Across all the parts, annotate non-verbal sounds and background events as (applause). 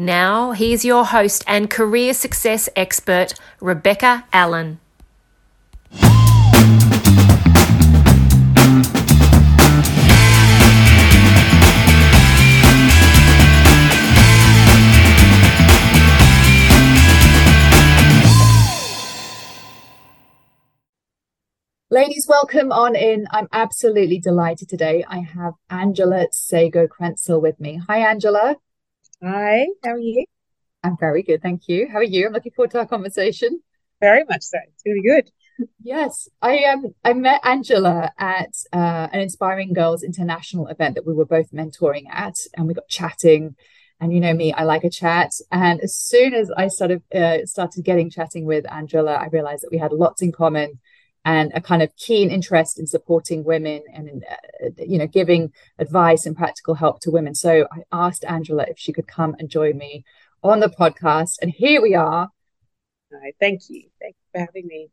Now, here's your host and career success expert, Rebecca Allen. Ladies, welcome on in. I'm absolutely delighted today. I have Angela Sagoe-Crentsil with me. Hi, Angela. Hi, how are you? I'm very good, thank you. How are you? I'm looking forward to our conversation. Very much so. It's really good. Yes, I um I met Angela at uh, an Inspiring Girls International event that we were both mentoring at, and we got chatting. And you know me, I like a chat. And as soon as I started uh, started getting chatting with Angela, I realized that we had lots in common and a kind of keen interest in supporting women and in, uh, you know giving advice and practical help to women. So i asked angela if she could come and join me on the podcast and here we are. Hi, thank you. Thank you for having me.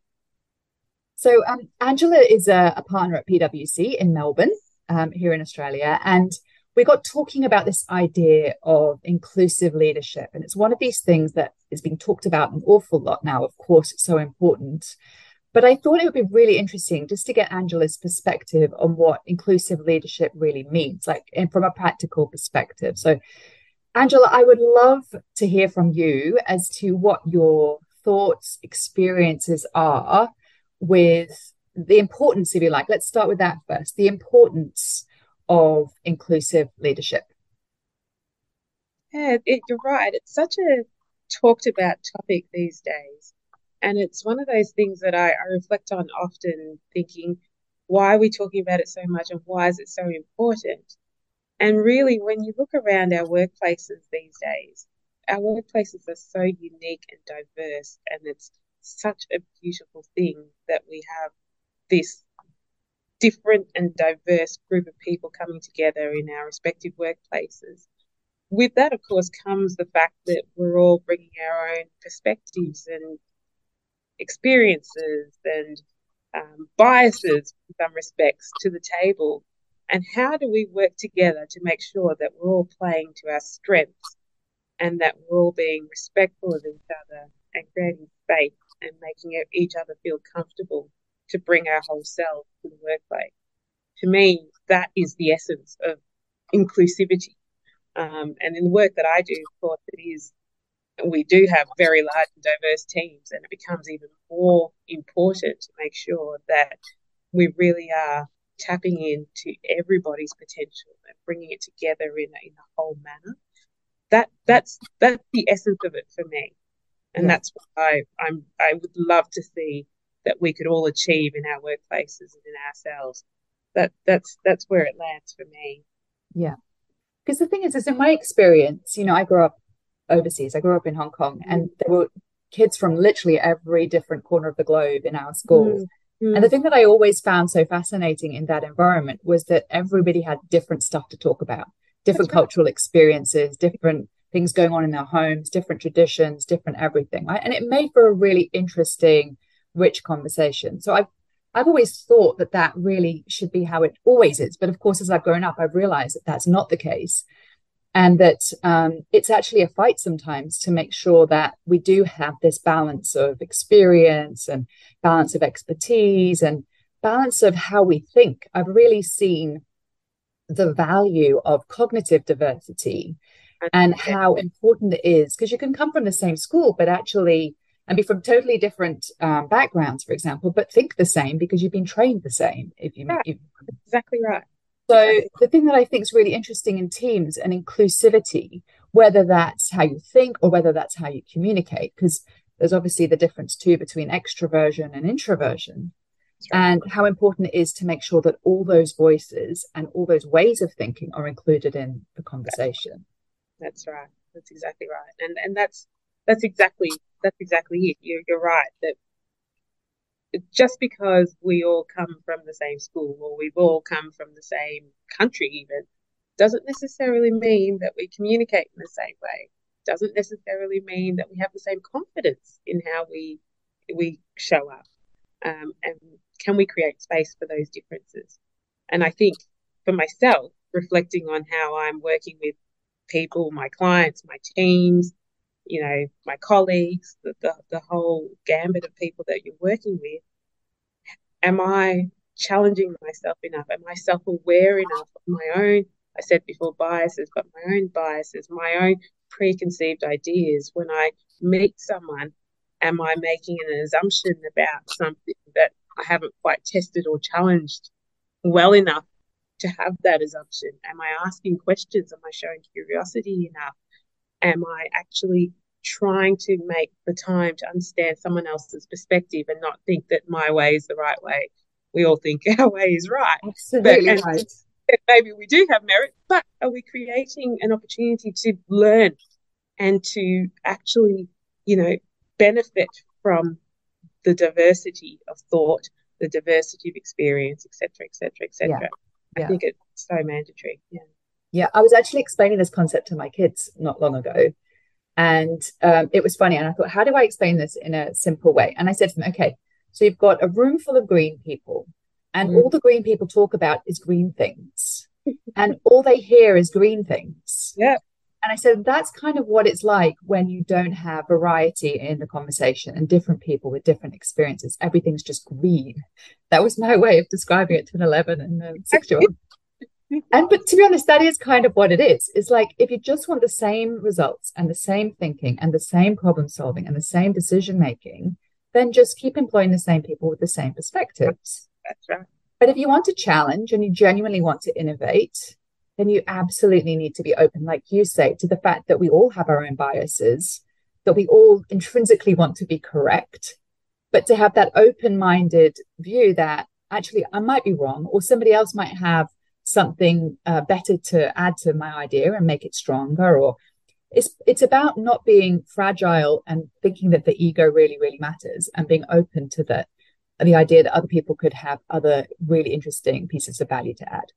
So um, angela is a, a, partner at pwc in melbourne um, here in australia and we got talking about this idea of inclusive leadership and it's one of these things that is being talked about an awful lot now of course it's so important but I thought it would be really interesting just to get Angela's perspective on what inclusive leadership really means, like and from a practical perspective. So, Angela, I would love to hear from you as to what your thoughts, experiences are with the importance, if you like. Let's start with that first the importance of inclusive leadership. Yeah, it, you're right. It's such a talked about topic these days. And it's one of those things that I, I reflect on often, thinking, why are we talking about it so much and why is it so important? And really, when you look around our workplaces these days, our workplaces are so unique and diverse, and it's such a beautiful thing that we have this different and diverse group of people coming together in our respective workplaces. With that, of course, comes the fact that we're all bringing our own perspectives and experiences and um, biases in some respects to the table. And how do we work together to make sure that we're all playing to our strengths and that we're all being respectful of each other and creating space and making each other feel comfortable to bring our whole selves to the workplace? To me, that is the essence of inclusivity. Um, and in the work that I do, of course, it is we do have very large and diverse teams, and it becomes even more important to make sure that we really are tapping into everybody's potential and bringing it together in a, in a whole manner. That that's that's the essence of it for me, and yeah. that's what I I'm I would love to see that we could all achieve in our workplaces and in ourselves. That that's that's where it lands for me. Yeah, because the thing is, is in my experience, you know, I grew up overseas. I grew up in Hong Kong, and mm. there were kids from literally every different corner of the globe in our school. Mm. And the thing that I always found so fascinating in that environment was that everybody had different stuff to talk about, different cultural experiences, different things going on in their homes, different traditions, different everything. Right? And it made for a really interesting, rich conversation. So I've I've always thought that that really should be how it always is. But of course, as I've grown up, I've realized that that's not the case and that um, it's actually a fight sometimes to make sure that we do have this balance of experience and balance of expertise and balance of how we think. I've really seen the value of cognitive diversity and how important it is because you can come from the same school, but actually, and be from totally different um, backgrounds, for example, but think the same because you've been trained the same. If you, if, exactly right. So the thing that I think is really interesting in teams and inclusivity, whether that's how you think or whether that's how you communicate, because there's obviously the difference too between extroversion and introversion. Right. And how important it is to make sure that all those voices and all those ways of thinking are included in the conversation. That's right. That's exactly right. And and that's that's exactly that's exactly it. You're, you're right that just because we all come from the same school or we've all come from the same country, even, doesn't necessarily mean that we communicate in the same way. Doesn't necessarily mean that we have the same confidence in how we we show up. Um, and can we create space for those differences? And I think for myself, reflecting on how I'm working with people, my clients, my teams, you know, my colleagues, the, the, the whole gambit of people that you're working with, am I challenging myself enough? Am I self aware enough of my own, I said before, biases, but my own biases, my own preconceived ideas? When I meet someone, am I making an assumption about something that I haven't quite tested or challenged well enough to have that assumption? Am I asking questions? Am I showing curiosity enough? Am I actually trying to make the time to understand someone else's perspective and not think that my way is the right way? We all think (laughs) our way is right. Absolutely but, right. Maybe we do have merit, but are we creating an opportunity to learn and to actually, you know, benefit from the diversity of thought, the diversity of experience, etc., etc., etc. I think it's so mandatory. Yeah. Yeah, I was actually explaining this concept to my kids not long ago. And um, it was funny. And I thought, how do I explain this in a simple way? And I said to them, okay, so you've got a room full of green people, and mm. all the green people talk about is green things. and all they hear is green things. Yeah. And I said, that's kind of what it's like when you don't have variety in the conversation and different people with different experiences. Everything's just green. That was my way of describing it to an 11 and a six year old and but to be honest that is kind of what it is. It's like if you just want the same results and the same thinking and the same problem solving and the same decision making then just keep employing the same people with the same perspectives. That's right. But if you want to challenge and you genuinely want to innovate then you absolutely need to be open like you say to the fact that we all have our own biases that we all intrinsically want to be correct but to have that open-minded view that actually i might be wrong or somebody else might have something uh, better to add to my idea and make it stronger or it's it's about not being fragile and thinking that the ego really really matters and being open to the the idea that other people could have other really interesting pieces of value to add.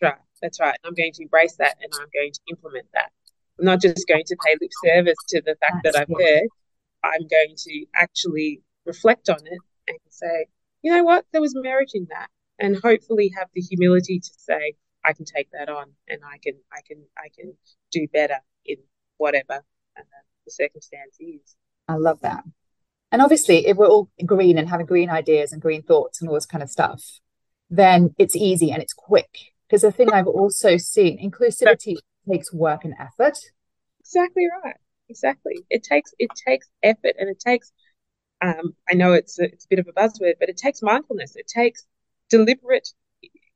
That's right. That's right. I'm going to embrace that and i'm going to implement that. I'm not just going to pay lip service to the fact that's that i've heard. I'm going to actually reflect on it and say you know what? There was merit in that and hopefully have the humility to say I can take that on and I can I can I can do better in whatever uh, the circumstance is. I love that. And obviously, if we're all green and having green ideas and green thoughts and all this kind of stuff, then it's easy and it's quick. Because the thing I've also seen, inclusivity takes work and effort. Exactly right. Exactly. It takes it takes effort and it takes. Um, I know it's a, it's a bit of a buzzword, but it takes mindfulness. It takes deliberate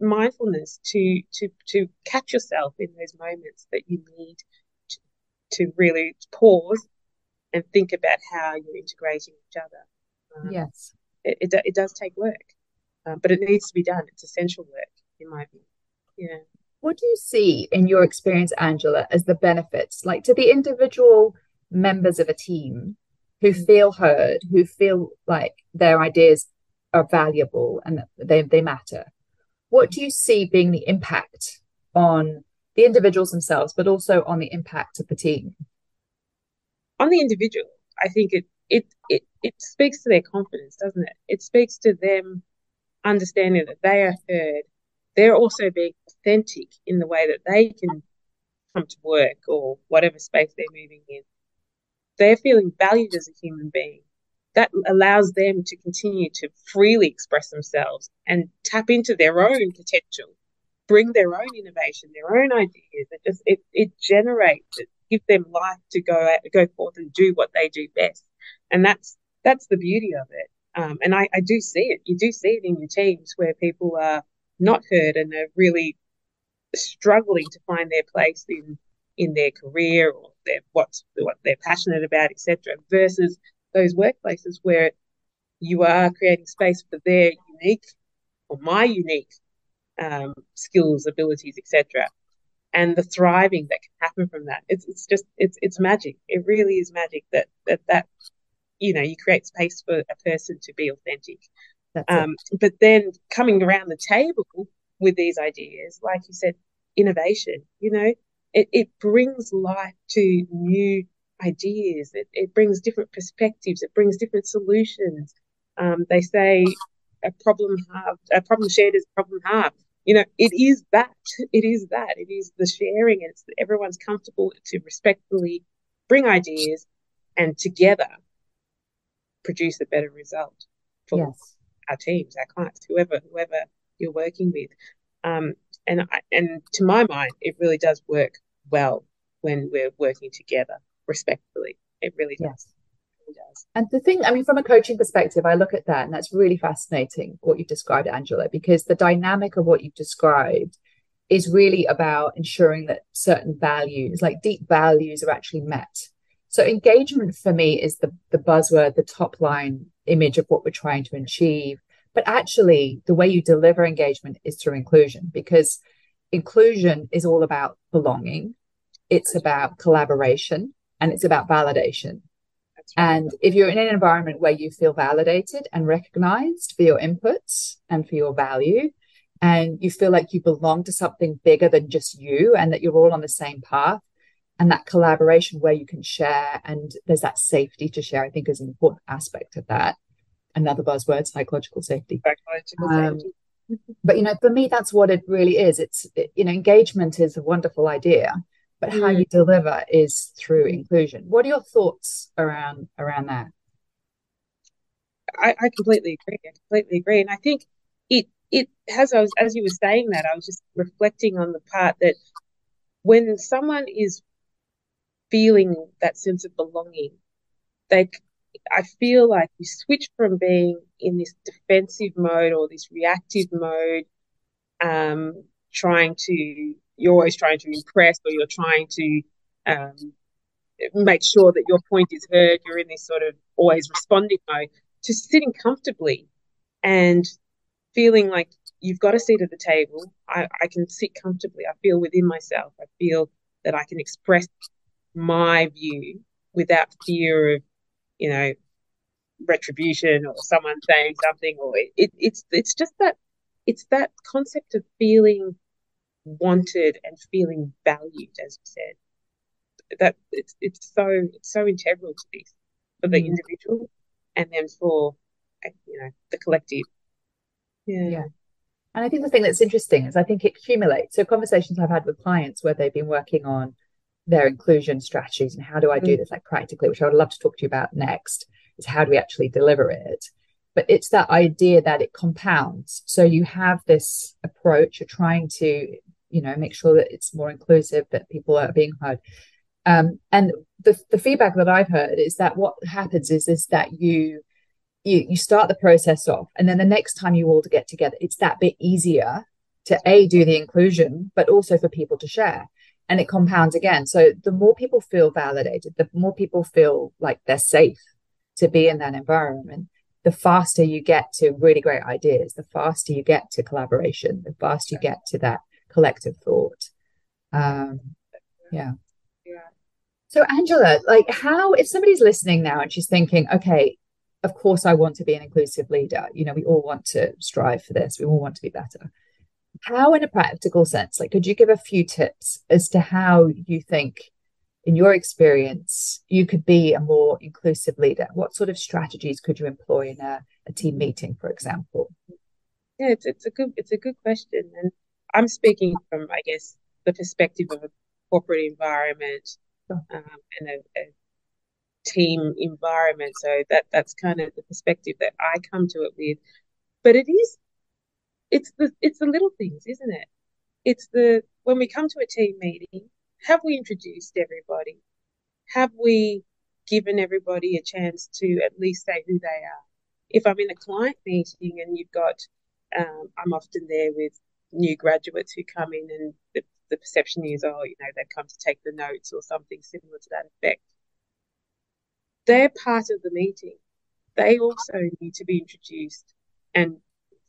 mindfulness to to to catch yourself in those moments that you need to, to really pause and think about how you're integrating each other. Um, yes, it, it, it does take work, um, but it needs to be done. It's essential work, in my view. Yeah. What do you see in your experience, Angela, as the benefits, like to the individual members of a team who mm. feel heard, who feel like their ideas are valuable and they, they matter. What do you see being the impact on the individuals themselves, but also on the impact of the team? On the individual, I think it it it, it speaks to their confidence, doesn't it? It speaks to them understanding that they are heard. They're also being authentic in the way that they can come to work or whatever space they're moving in. They're feeling valued as a human being that allows them to continue to freely express themselves and tap into their own potential, bring their own innovation, their own ideas. It just it it generates, it gives them life to go out, go forth and do what they do best, and that's that's the beauty of it. Um, and I, I do see it. You do see it in your teams where people are not heard and are really struggling to find their place in in their career or their what's what they're passionate about, etc. Versus those workplaces where you are creating space for their unique or my unique um, skills, abilities, etc., and the thriving that can happen from that. It's it's just it's it's magic. It really is magic that that that you know you create space for a person to be authentic Um, but then coming around the table with these ideas, like you said, innovation, you know, it, it brings life to new ideas. It, it brings different perspectives. It brings different solutions. Um, they say a problem halved, a problem shared is a problem halved. You know, it is that. It is that. It is the sharing. It's that everyone's comfortable to respectfully bring ideas and together produce a better result for yes. our teams, our clients, whoever whoever you're working with. Um, and I, and to my mind, it really does work well when we're working together respectfully. It really does. Yes. does. And the thing, I mean, from a coaching perspective, I look at that and that's really fascinating what you've described, Angela, because the dynamic of what you've described is really about ensuring that certain values, like deep values, are actually met. So engagement for me is the, the buzzword, the top line image of what we're trying to achieve. But actually, the way you deliver engagement is through inclusion because inclusion is all about belonging, it's about collaboration, and it's about validation. And if you're in an environment where you feel validated and recognized for your inputs and for your value, and you feel like you belong to something bigger than just you and that you're all on the same path, and that collaboration where you can share and there's that safety to share, I think is an important aspect of that. Another buzzword, psychological safety. Psychological um, safety. but you know, for me, that's what it really is. It's it, you know, engagement is a wonderful idea, but how you deliver is through inclusion. What are your thoughts around around that? I, I completely agree. I completely agree, and I think it it has. I was as you were saying that, I was just reflecting on the part that when someone is feeling that sense of belonging, they I feel like you switch from being in this defensive mode or this reactive mode, um, trying to you're always trying to impress or you're trying to um, make sure that your point is heard. You're in this sort of always responding mode to sitting comfortably and feeling like you've got a seat at the table. I, I can sit comfortably. I feel within myself. I feel that I can express my view without fear of, you know, retribution or someone saying something or it, it, it's it's just that it's that concept of feeling wanted and feeling valued, as you said. That it's it's so it's so integral to this for the mm. individual and then for you know the collective. Yeah. yeah. And I think the thing that's interesting is I think it accumulates. So conversations I've had with clients where they've been working on their inclusion strategies and how do I do mm. this like practically, which I would love to talk to you about next, is how do we actually deliver it? But it's that idea that it compounds. So you have this approach, you're trying to you know make sure that it's more inclusive that people are being heard um, and the, the feedback that i've heard is that what happens is is that you you you start the process off and then the next time you all get together it's that bit easier to a do the inclusion but also for people to share. And it compounds again. So the more people feel validated the more people feel like they're safe to be in that environment the faster you get to really great ideas the faster you get to collaboration the faster you get to that collective thought. Um, yeah. Yeah. So, Angela, like, how, if somebody's listening now and she's thinking, okay, of course, I want to be an inclusive leader. You know, we all want to strive for this, we all want to be better. How, in a practical sense, like, could you give a few tips as to how you think, in your experience, you could be a more inclusive leader? What sort of strategies could you employ in a, a team meeting, for example? Yeah, it's, it's a good it's a good question, and I'm speaking from, I guess, the perspective of a corporate environment um, and a, a, team environment. So that that's kind of the perspective that I come to it with. But it is, it's the it's the little things, isn't it? It's the when we come to a team meeting, have we introduced everybody? Have we given everybody a chance to at least say who they are? If I'm in a client meeting and you've got, um, I'm often there with new graduates who come in and the, the perception is, oh, you know, they've come to take the notes or something similar to that effect. They're part of the meeting. They also need to be introduced and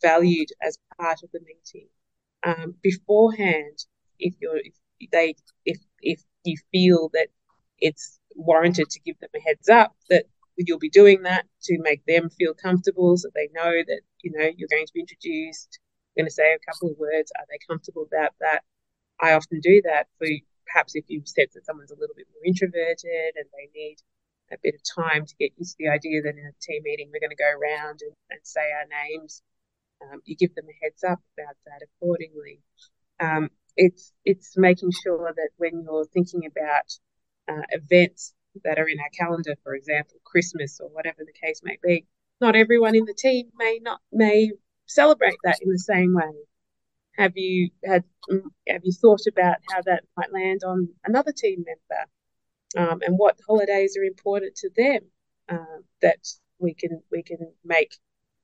valued as part of the meeting. Um, beforehand, if you're if they if if you feel that it's warranted to give them a heads up that you'll be doing that to make them feel comfortable so they know that you know you're going to be introduced going to say a couple of words are they comfortable about that? I often do that for perhaps if you've said that someone's a little bit more introverted and they need a bit of time to get used to the idea that in a team meeting we're going to go around and, and say our names um, you give them a heads up about that accordingly. Um, it's it's making sure that when you're thinking about uh, events that are in our calendar, for example, Christmas or whatever the case may be, not everyone in the team may not may celebrate that in the same way. Have you had have you thought about how that might land on another team member, um, and what holidays are important to them uh, that we can we can make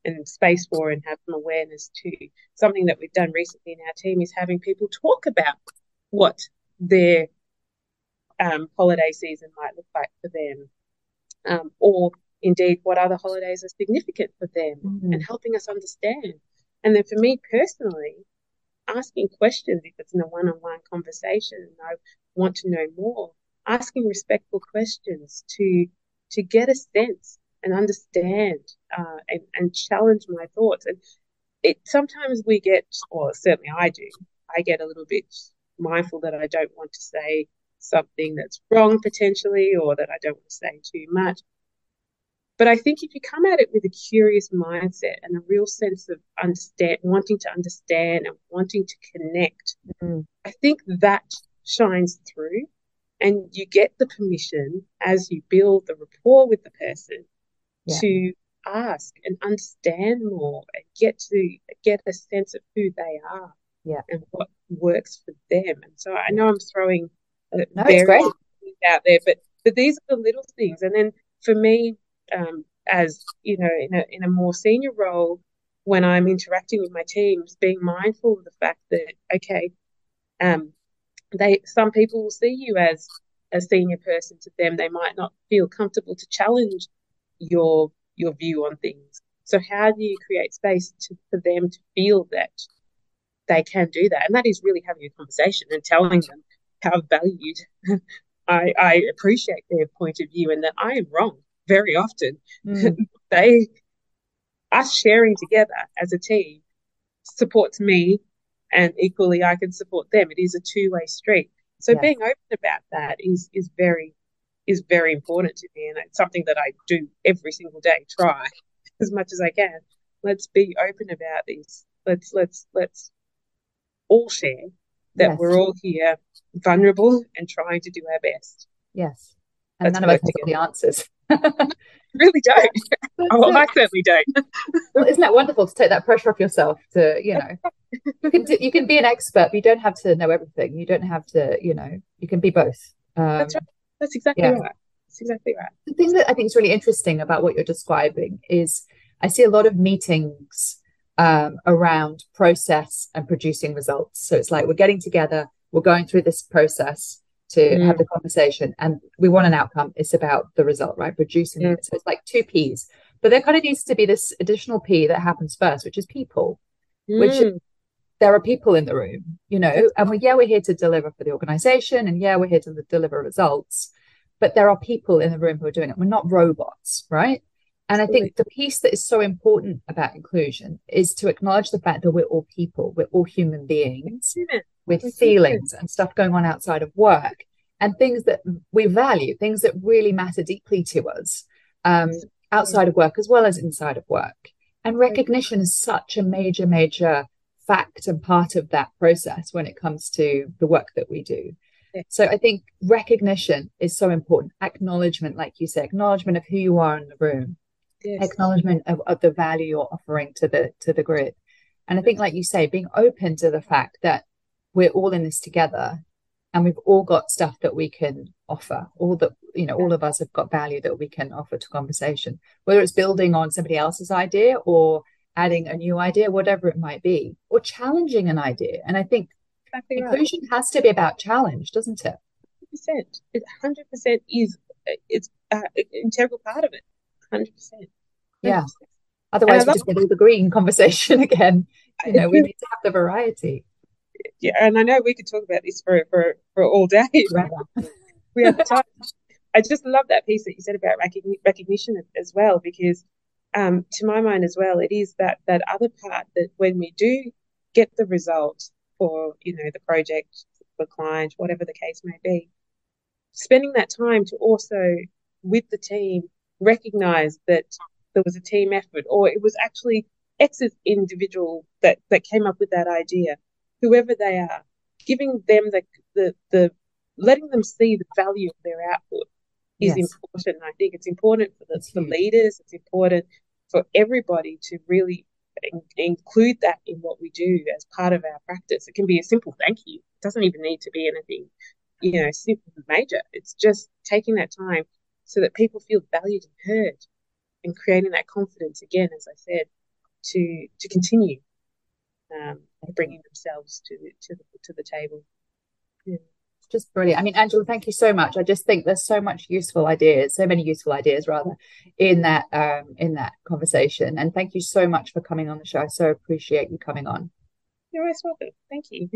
and space for and have some awareness to. Something that we've done recently in our team is having people talk about what their um, holiday season might look like for them, um, or indeed what other holidays are significant for them, mm-hmm. and helping us understand. And then for me personally, asking questions if it's in a one-on-one conversation and I want to know more, asking respectful questions to to get a sense and understand uh, and, and challenge my thoughts. And it sometimes we get, or certainly I do, I get a little bit mindful that I don't want to say something that's wrong potentially, or that I don't want to say too much. But I think if you come at it with a curious mindset and a real sense of understand, wanting to understand and wanting to connect, mm-hmm. I think that shines through. And you get the permission as you build the rapport with the person yeah. to ask and understand more and get to get a sense of who they are yeah. and what works for them. And so I know I'm throwing no, very out there, but but these are the little things. And then for me, um, as you know, in a in a more senior role, when I'm interacting with my teams, being mindful of the fact that okay, um, they some people will see you as a senior person to them. They might not feel comfortable to challenge your your view on things. So how do you create space to, for them to feel that they can do that? And that is really having a conversation and telling them how valued (laughs) I, I appreciate their point of view and that I am wrong very often. Mm. (laughs) they us sharing together as a team supports me and equally I can support them. It is a two-way street. So being open about that is is very is very important to me and it's something that I do every single day try (laughs) as much as I can let's be open about these. let's let's let's all share that yes. we're all here vulnerable and trying to do our best yes and let's none of us have the answers really don't (laughs) oh, I certainly don't well, isn't that wonderful to take that pressure off yourself to you know you can do, you can be an expert but you don't have to know everything you don't have to you know you can be both um, that's right that's exactly yeah. right. That's exactly right. The thing that I think is really interesting about what you're describing is I see a lot of meetings um, around process and producing results. So it's like we're getting together, we're going through this process to mm. have the conversation, and we want an outcome. It's about the result, right? Producing mm. it. So it's like two P's. But there kind of needs to be this additional P that happens first, which is people, mm. which there are people in the room, you know, and we, yeah, we're here to deliver for the organization and yeah, we're here to deliver results, but there are people in the room who are doing it. We're not robots, right? And I think the piece that is so important about inclusion is to acknowledge the fact that we're all people, we're all human beings with feelings and stuff going on outside of work and things that we value, things that really matter deeply to us um, outside of work as well as inside of work. And recognition is such a major, major fact and part of that process when it comes to the work that we do. So I think recognition is so important. Acknowledgement, like you say, acknowledgement of who you are in the room, yes. acknowledgement of, of the value you're offering to the to the group. And I think, like you say, being open to the fact that we're all in this together and we've all got stuff that we can offer all that you know all of us have got value that we can offer to conversation whether it's building on somebody else's idea or adding a new idea, whatever it might be, or challenging an idea. And I think exactly inclusion right. has to be about challenge, doesn't it? 100%. It 100% is it's uh, an integral part of it. 100%. 100%. Yeah. Otherwise, we just get all the green conversation (laughs) again. You know, we need to have the variety. Yeah, and I know we could talk about this for for, for all day. (laughs) Right? we have time. I just love that piece that you said about recognition as well, because um, to my mind as well, it is that that other part that when we do get the result for you know the project, the client, whatever the case may be, spending that time to also with the team recognize that there was a team effort or it was actually X's individual that, that came up with that idea, whoever they are, giving them the, the, the letting them see the value of their output is yes. important. I think it's important for the for leaders, it's important for everybody to really in, include that in what we do as part of our practice. It can be a simple thank you. It doesn't even need to be anything, you know, simple and major. It's just taking that time so that people feel valued and heard and creating that confidence again, as I said, to to continue um, bringing themselves to to the, to the table. Yeah. Just brilliant. I mean, Angela, thank you so much. I just think there's so much useful ideas, so many useful ideas rather, in that um, in that conversation. And thank you so much for coming on the show. I so appreciate you coming on. You're most welcome. Thank you.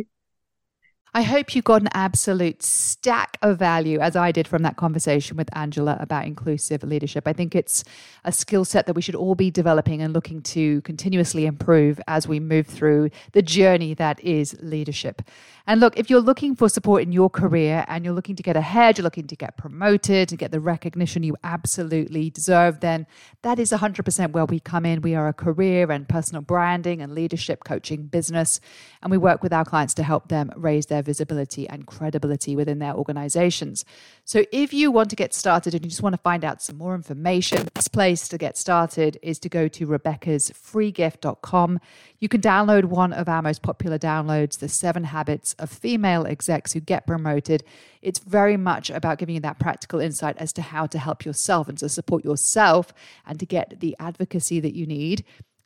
I hope you got an absolute stack of value, as I did from that conversation with Angela about inclusive leadership. I think it's a skill set that we should all be developing and looking to continuously improve as we move through the journey that is leadership. And look, if you're looking for support in your career and you're looking to get ahead, you're looking to get promoted, to get the recognition you absolutely deserve, then that is 100% where we come in. We are a career and personal branding and leadership coaching business, and we work with our clients to help them raise their visibility and credibility within their organizations. So if you want to get started and you just want to find out some more information, this place to get started is to go to rebeccasfreegift.com. You can download one of our most popular downloads, The Seven Habits of Female Execs Who Get Promoted. It's very much about giving you that practical insight as to how to help yourself and to support yourself and to get the advocacy that you need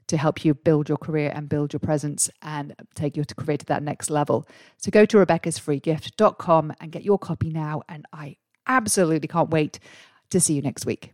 to help you build your career and build your presence and take your career to that next level. So go to rebeccasfreegift.com and get your copy now. And I absolutely can't wait to see you next week.